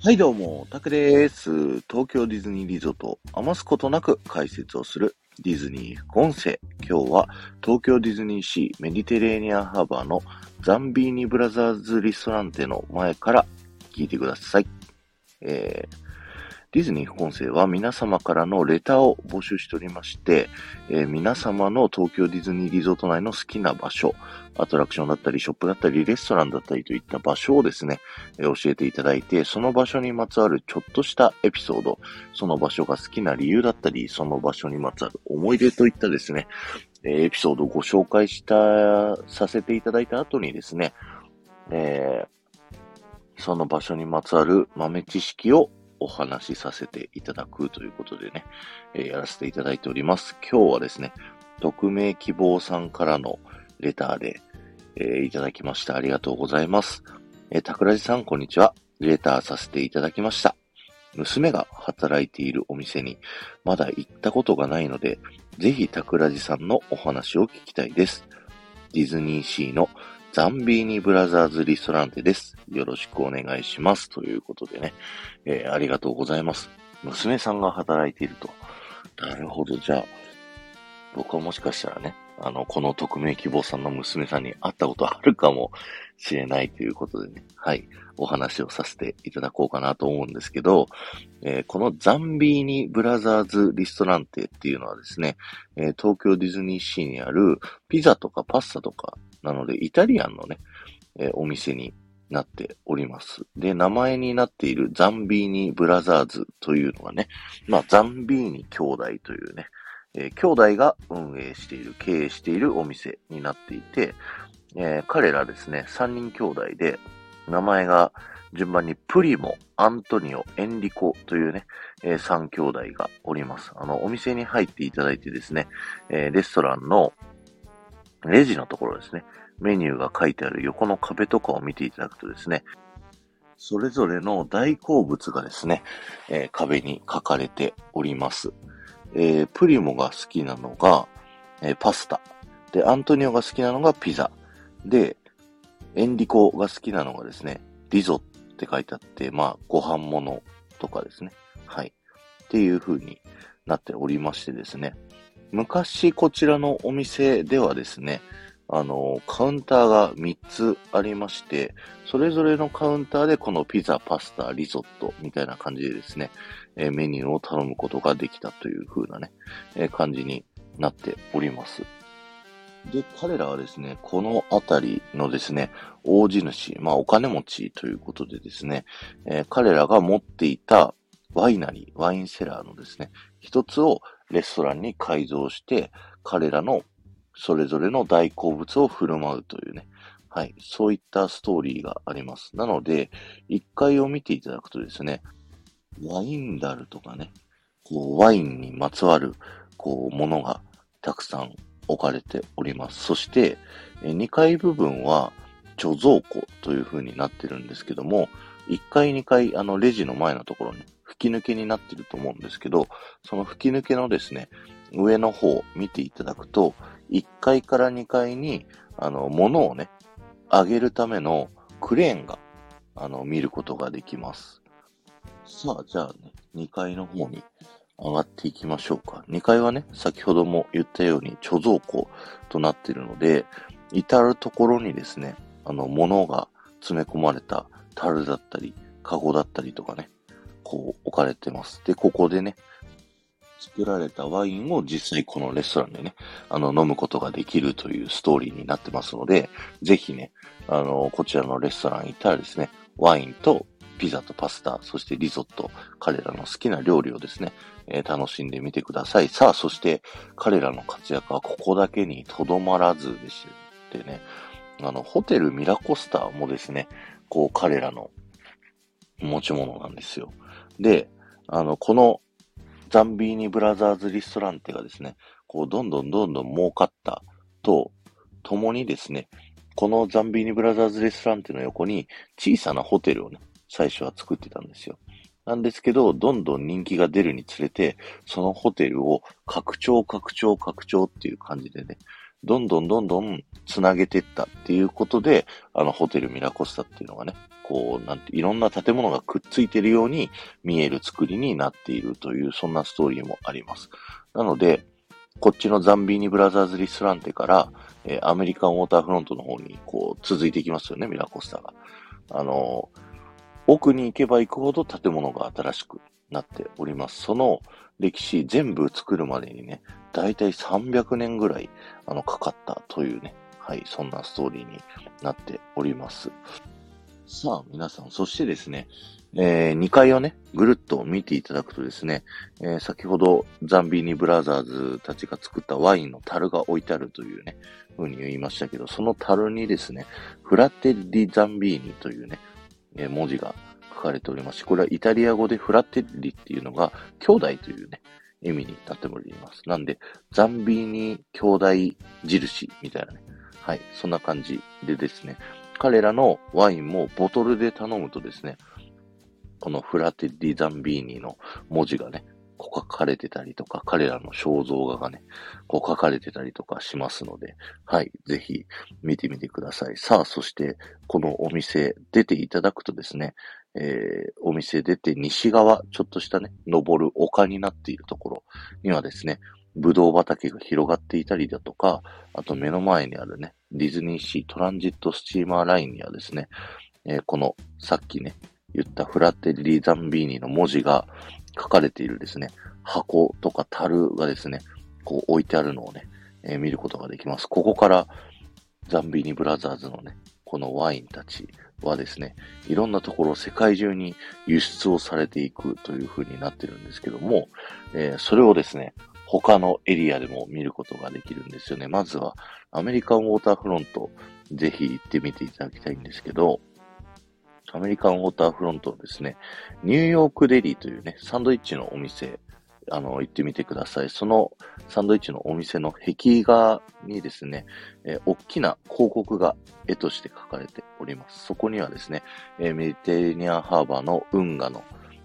はいどうも、たくです。東京ディズニーリゾート余すことなく解説をするディズニー副音声。今日は東京ディズニーシーメディテレーニアンハーバーのザンビーニブラザーズリストランテの前から聞いてください。えーディズニー副音声は皆様からのレターを募集しておりまして、えー、皆様の東京ディズニーリゾート内の好きな場所、アトラクションだったり、ショップだったり、レストランだったりといった場所をですね、えー、教えていただいて、その場所にまつわるちょっとしたエピソード、その場所が好きな理由だったり、その場所にまつわる思い出といったですね、えエピソードをご紹介した、させていただいた後にですね、えー、その場所にまつわる豆知識をお話しさせていただくということでね、えー、やらせていただいております。今日はですね、匿名希望さんからのレターで、えー、いただきました。ありがとうございます。えー、桜地さん、こんにちは。レターさせていただきました。娘が働いているお店にまだ行ったことがないので、ぜひ桜地さんのお話を聞きたいです。ディズニーシーのザンビーニブラザーズリストランテです。よろしくお願いします。ということでね、えー、ありがとうございます。娘さんが働いていると。なるほど。じゃあ、僕はもしかしたらね、あの、この匿名希望さんの娘さんに会ったことあるかもしれないということでね、はい、お話をさせていただこうかなと思うんですけど、えー、このザンビーニブラザーズリストランテっていうのはですね、えー、東京ディズニーシーにあるピザとかパスタとかなので、イタリアンのね、えー、お店になっております。で、名前になっているザンビーニブラザーズというのはね、まあ、ザンビーニ兄弟というね、えー、兄弟が運営している、経営しているお店になっていて、えー、彼らですね、3人兄弟で、名前が順番にプリモ、アントニオ、エンリコというね、えー、3兄弟がおります。あの、お店に入っていただいてですね、えー、レストランのレジのところですね、メニューが書いてある横の壁とかを見ていただくとですね、それぞれの大好物がですね、えー、壁に書かれております。えー、プリモが好きなのが、えー、パスタ。で、アントニオが好きなのがピザ。で、エンリコが好きなのがですね、リゾって書いてあって、まあ、ご飯物とかですね。はい。っていう風になっておりましてですね。昔こちらのお店ではですね、あの、カウンターが3つありまして、それぞれのカウンターでこのピザ、パスタ、リゾットみたいな感じでですね、えメニューを頼むことができたという風なね、え感じになっております。で、彼らはですね、このあたりのですね、大地主、まあお金持ちということでですね、えー、彼らが持っていたワイナリー、ワインセラーのですね、一つをレストランに改造して、彼らのそれぞれの大好物を振る舞うというね、はい、そういったストーリーがあります。なので、一回を見ていただくとですね、ワインダルとかね、こう、ワインにまつわる、こう、ものがたくさん置かれております。そして、2階部分は貯蔵庫という風になってるんですけども、1階2階、あの、レジの前のところに吹き抜けになってると思うんですけど、その吹き抜けのですね、上の方見ていただくと、1階から2階に、あの、物をね、上げるためのクレーンが、あの、見ることができます。さあ、じゃあね、2階の方に上がっていきましょうか。2階はね、先ほども言ったように貯蔵庫となっているので、至るところにですね、あの、物が詰め込まれた樽だったり、カゴだったりとかね、こう置かれてます。で、ここでね、作られたワインを実際このレストランでね、あの、飲むことができるというストーリーになってますので、ぜひね、あの、こちらのレストラン行ったらですね、ワインとピザとパスタ、そしてリゾット、彼らの好きな料理をですね、えー、楽しんでみてください。さあ、そして彼らの活躍はここだけにとどまらずでしてね、あの、ホテルミラコスターもですね、こう彼らの持ち物なんですよ。で、あの、このザンビーニブラザーズリストランテがですね、こう、どんどんどんどん儲かったと、ともにですね、このザンビーニブラザーズレストランテの横に小さなホテルをね、最初は作ってたんですよ。なんですけど、どんどん人気が出るにつれて、そのホテルを拡張、拡張、拡張っていう感じでね、どんどんどんどんつなげていったっていうことで、あの、ホテルミラコスタっていうのがね、こう、なんて、いろんな建物がくっついてるように見える作りになっているという、そんなストーリーもあります。なので、こっちのザンビーニブラザーズリスランテから、えー、アメリカンウォーターフロントの方に、こう、続いていきますよね、ミラコスタが。あのー、奥に行けば行くほど建物が新しくなっております。その歴史全部作るまでにね、だいたい300年ぐらい、あの、かかったというね、はい、そんなストーリーになっております。さあ、皆さん、そしてですね、えー、2階をね、ぐるっと見ていただくとですね、えー、先ほどザンビーニブラザーズたちが作ったワインの樽が置いてあるというね、風に言いましたけど、その樽にですね、フラテリザンビーニというね、え、文字が書かれておりまし、これはイタリア語でフラテッリっていうのが兄弟というね、意味になっております。なんで、ザンビーニ兄弟印みたいなね。はい、そんな感じでですね、彼らのワインもボトルで頼むとですね、このフラテッリザンビーニの文字がね、こう書かれてたりとか、彼らの肖像画がね、こう書かれてたりとかしますので、はい、ぜひ見てみてください。さあ、そして、このお店出ていただくとですね、えー、お店出て西側、ちょっとしたね、登る丘になっているところにはですね、ブドウ畑が広がっていたりだとか、あと目の前にあるね、ディズニーシートランジットスチーマーラインにはですね、えー、このさっきね、言ったフラッテリーザンビーニの文字が書かれているですね、箱とか樽がですね、こう置いてあるのをね、えー、見ることができます。ここからザンビニブラザーズのね、このワインたちはですね、いろんなところ世界中に輸出をされていくという風になってるんですけども、えー、それをですね、他のエリアでも見ることができるんですよね。まずはアメリカンウォーターフロント、ぜひ行ってみていただきたいんですけど、アメリカンウォーターフロントですね、ニューヨークデリーというね、サンドイッチのお店、あの、行ってみてください。そのサンドイッチのお店の壁画にですね、えー、大きな広告が絵として書かれております。そこにはですね、えー、メディテレニアンハーバーの運河の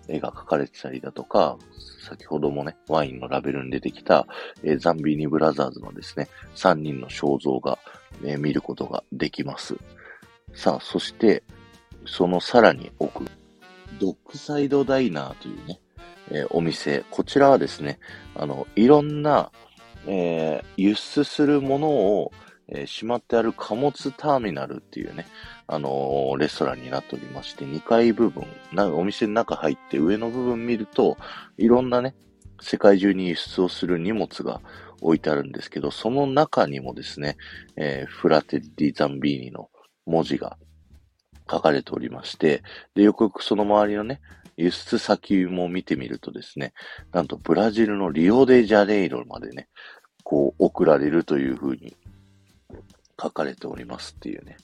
絵が描かれてたりだとか、先ほどもね、ワインのラベルに出てきた、えー、ザンビーニブラザーズのですね、3人の肖像が、え、見ることができます。さあ、そして、そのさらに奥、ドックサイドダイナーというね、えー、お店。こちらはですね、あの、いろんな、えー、輸出するものを、えー、しまってある貨物ターミナルっていうね、あのー、レストランになっておりまして、2階部分、なお店の中入って上の部分見ると、いろんなね、世界中に輸出をする荷物が置いてあるんですけど、その中にもですね、えー、フラテディザンビーニの文字が書かれておりまして、で、よくよくその周りのね、輸出先も見てみるとですね、なんとブラジルのリオデジャネイロまでね、こう送られるという風に書かれておりますっていうね。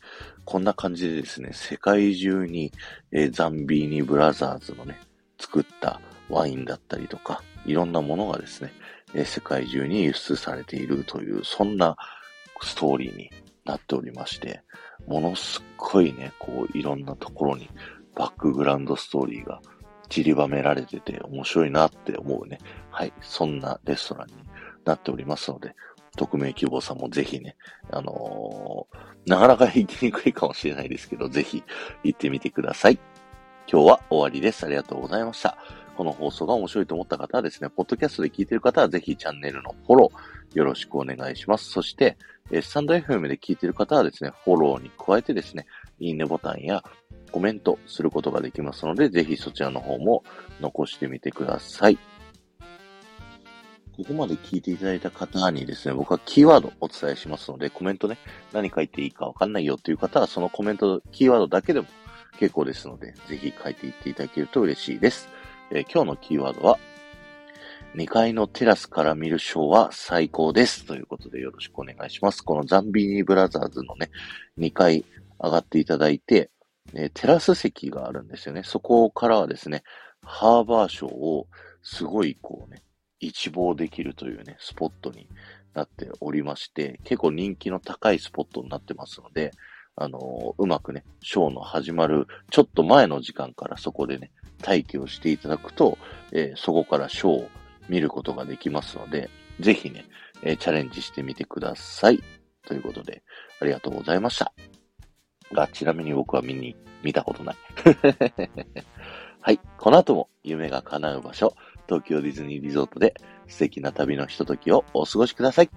こんな感じでですね、世界中に、えー、ザンビーニブラザーズのね、作ったワインだったりとか、いろんなものがですね、えー、世界中に輸出されているという、そんなストーリーになっておりまして、ものすっごいね、こういろんなところにバックグラウンドストーリーが散りばめられてて面白いなって思うね。はい。そんなレストランになっておりますので、匿名希望さんもぜひね、あのー、なかなか行きにくいかもしれないですけど、ぜひ行ってみてください。今日は終わりです。ありがとうございました。この放送が面白いと思った方はですね、ポッドキャストで聞いている方はぜひチャンネルのフォローよろしくお願いします。そして、スタンド FM で聞いている方はですね、フォローに加えてですね、いいねボタンやコメントすることができますので、ぜひそちらの方も残してみてください。ここまで聞いていただいた方にですね、僕はキーワードお伝えしますので、コメントね、何書いていいかわかんないよっていう方は、そのコメント、キーワードだけでも結構ですので、ぜひ書いていっていただけると嬉しいです。えー、今日のキーワードは、2階のテラスから見るショーは最高です。ということでよろしくお願いします。このザンビーニブラザーズのね、2階上がっていただいて、えテラス席があるんですよね。そこからはですね、ハーバーショーをすごいこうね、一望できるというね、スポットになっておりまして、結構人気の高いスポットになってますので、あの、うまくね、ショーの始まるちょっと前の時間からそこでね、待機をしていただくと、えー、そこからショーを見ることができますので、ぜひね、えー、チャレンジしてみてください。ということで、ありがとうございました。が、ちなみに僕は見に、見たことない。はい。この後も夢が叶う場所、東京ディズニーリゾートで素敵な旅のひとときをお過ごしください。